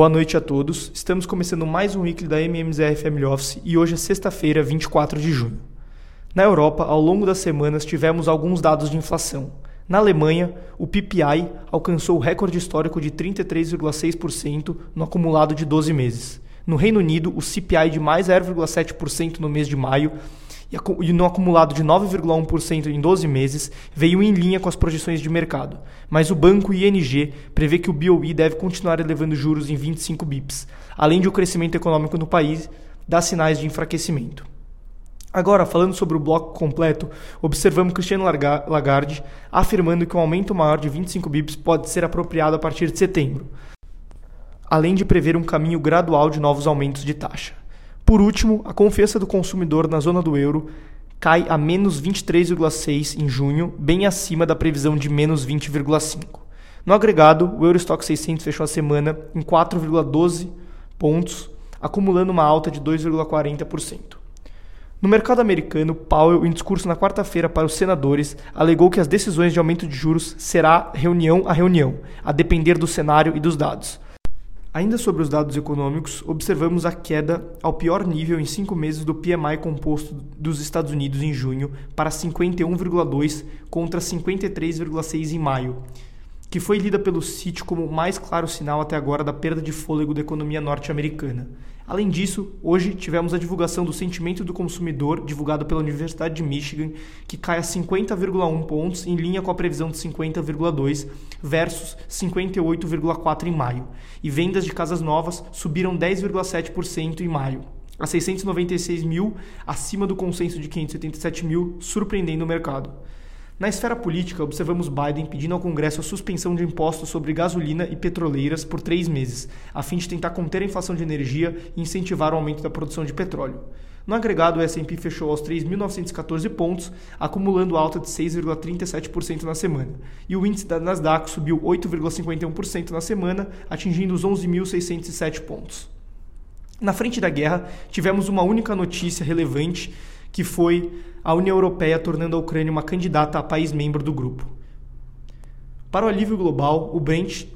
Boa noite a todos. Estamos começando mais um weekly da MMZR Family Office e hoje é sexta-feira, 24 de junho. Na Europa, ao longo das semanas, tivemos alguns dados de inflação. Na Alemanha, o PPI alcançou o recorde histórico de 33,6% no acumulado de 12 meses. No Reino Unido, o CPI de mais 0,7% no mês de maio e no acumulado de 9,1% em 12 meses veio em linha com as projeções de mercado, mas o banco ING prevê que o BOE deve continuar elevando juros em 25 bips, além de o crescimento econômico no país dar sinais de enfraquecimento. Agora, falando sobre o bloco completo, observamos Cristiano Lagarde afirmando que um aumento maior de 25 bips pode ser apropriado a partir de setembro, além de prever um caminho gradual de novos aumentos de taxa. Por último, a confiança do consumidor na zona do euro cai a menos 23,6 em junho, bem acima da previsão de menos 20,5. No agregado, o Eurostock 600 fechou a semana em 4,12 pontos, acumulando uma alta de 2,40%. No mercado americano, Powell, em discurso na quarta-feira para os senadores, alegou que as decisões de aumento de juros será reunião a reunião, a depender do cenário e dos dados. Ainda sobre os dados econômicos, observamos a queda ao pior nível em cinco meses do PMI composto dos Estados Unidos em junho para 51,2 contra 53,6 em maio, que foi lida pelo Citi como o mais claro sinal até agora da perda de fôlego da economia norte-americana. Além disso, hoje tivemos a divulgação do sentimento do consumidor, divulgado pela Universidade de Michigan, que cai a 50,1 pontos, em linha com a previsão de 50,2 versus 58,4 em maio. E vendas de casas novas subiram 10,7% em maio, a 696 mil, acima do consenso de 577 mil, surpreendendo o mercado. Na esfera política, observamos Biden pedindo ao Congresso a suspensão de impostos sobre gasolina e petroleiras por três meses, a fim de tentar conter a inflação de energia e incentivar o aumento da produção de petróleo. No agregado, o S&P fechou aos 3.914 pontos, acumulando alta de 6,37% na semana. E o índice da Nasdaq subiu 8,51% na semana, atingindo os 11.607 pontos. Na frente da guerra, tivemos uma única notícia relevante que foi a União Europeia tornando a Ucrânia uma candidata a país membro do grupo. Para o alívio global, o Brent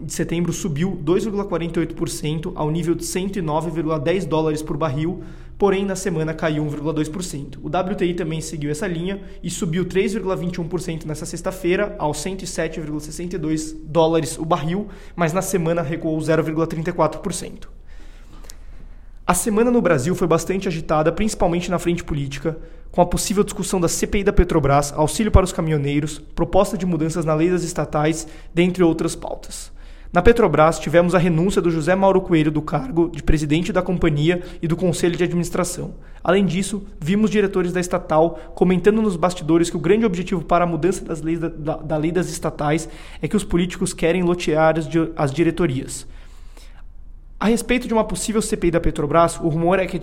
de setembro subiu 2,48% ao nível de 109,10 dólares por barril, porém na semana caiu 1,2%. O WTI também seguiu essa linha e subiu 3,21% nessa sexta-feira aos 107,62 dólares o barril, mas na semana recuou 0,34%. A semana no Brasil foi bastante agitada, principalmente na frente política, com a possível discussão da CPI da Petrobras, auxílio para os caminhoneiros, proposta de mudanças na lei das estatais, dentre outras pautas. Na Petrobras, tivemos a renúncia do José Mauro Coelho do cargo de presidente da companhia e do conselho de administração. Além disso, vimos diretores da estatal comentando nos bastidores que o grande objetivo para a mudança das leis da, da, da lei das estatais é que os políticos querem lotear as, as diretorias. A respeito de uma possível CPI da Petrobras, o rumor é que,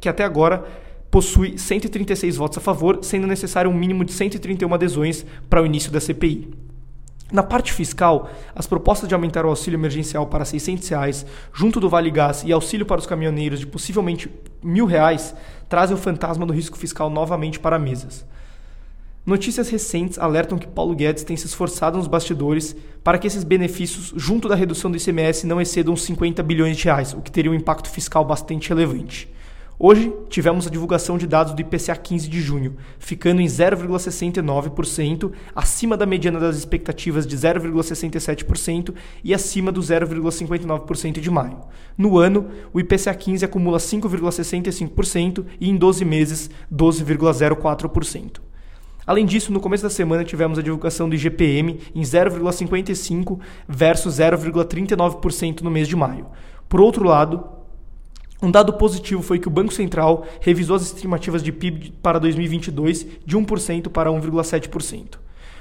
que até agora possui 136 votos a favor, sendo necessário um mínimo de 131 adesões para o início da CPI. Na parte fiscal, as propostas de aumentar o auxílio emergencial para 600 reais, junto do Vale Gás e auxílio para os caminhoneiros de possivelmente 1.000 reais, trazem o fantasma do risco fiscal novamente para mesas. Notícias recentes alertam que Paulo Guedes tem se esforçado nos bastidores para que esses benefícios, junto da redução do ICMS, não excedam 50 bilhões de reais, o que teria um impacto fiscal bastante relevante. Hoje, tivemos a divulgação de dados do IPCA 15 de junho, ficando em 0,69%, acima da mediana das expectativas de 0,67% e acima do 0,59% de maio. No ano, o IPCA 15 acumula 5,65% e em 12 meses, 12,04%. Além disso, no começo da semana tivemos a divulgação do IGPM em 0,55 versus 0,39% no mês de maio. Por outro lado, um dado positivo foi que o Banco Central revisou as estimativas de PIB para 2022 de 1% para 1,7%.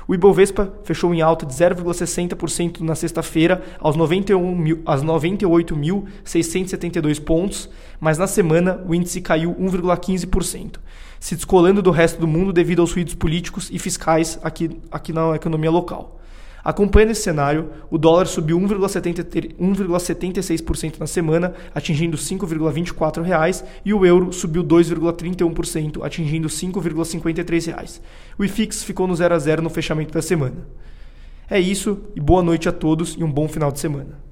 O Ibovespa fechou em alta de 0,60% na sexta-feira aos, 91 aos 98.672 pontos, mas na semana o índice caiu 1,15%, se descolando do resto do mundo devido aos ruídos políticos e fiscais aqui, aqui na economia local. Acompanhando esse cenário, o dólar subiu 1,76% na semana, atingindo R$ 5,24, e o euro subiu 2,31%, atingindo R$ 5,53. O IFIX ficou no 0 a 0 no fechamento da semana. É isso, e boa noite a todos e um bom final de semana.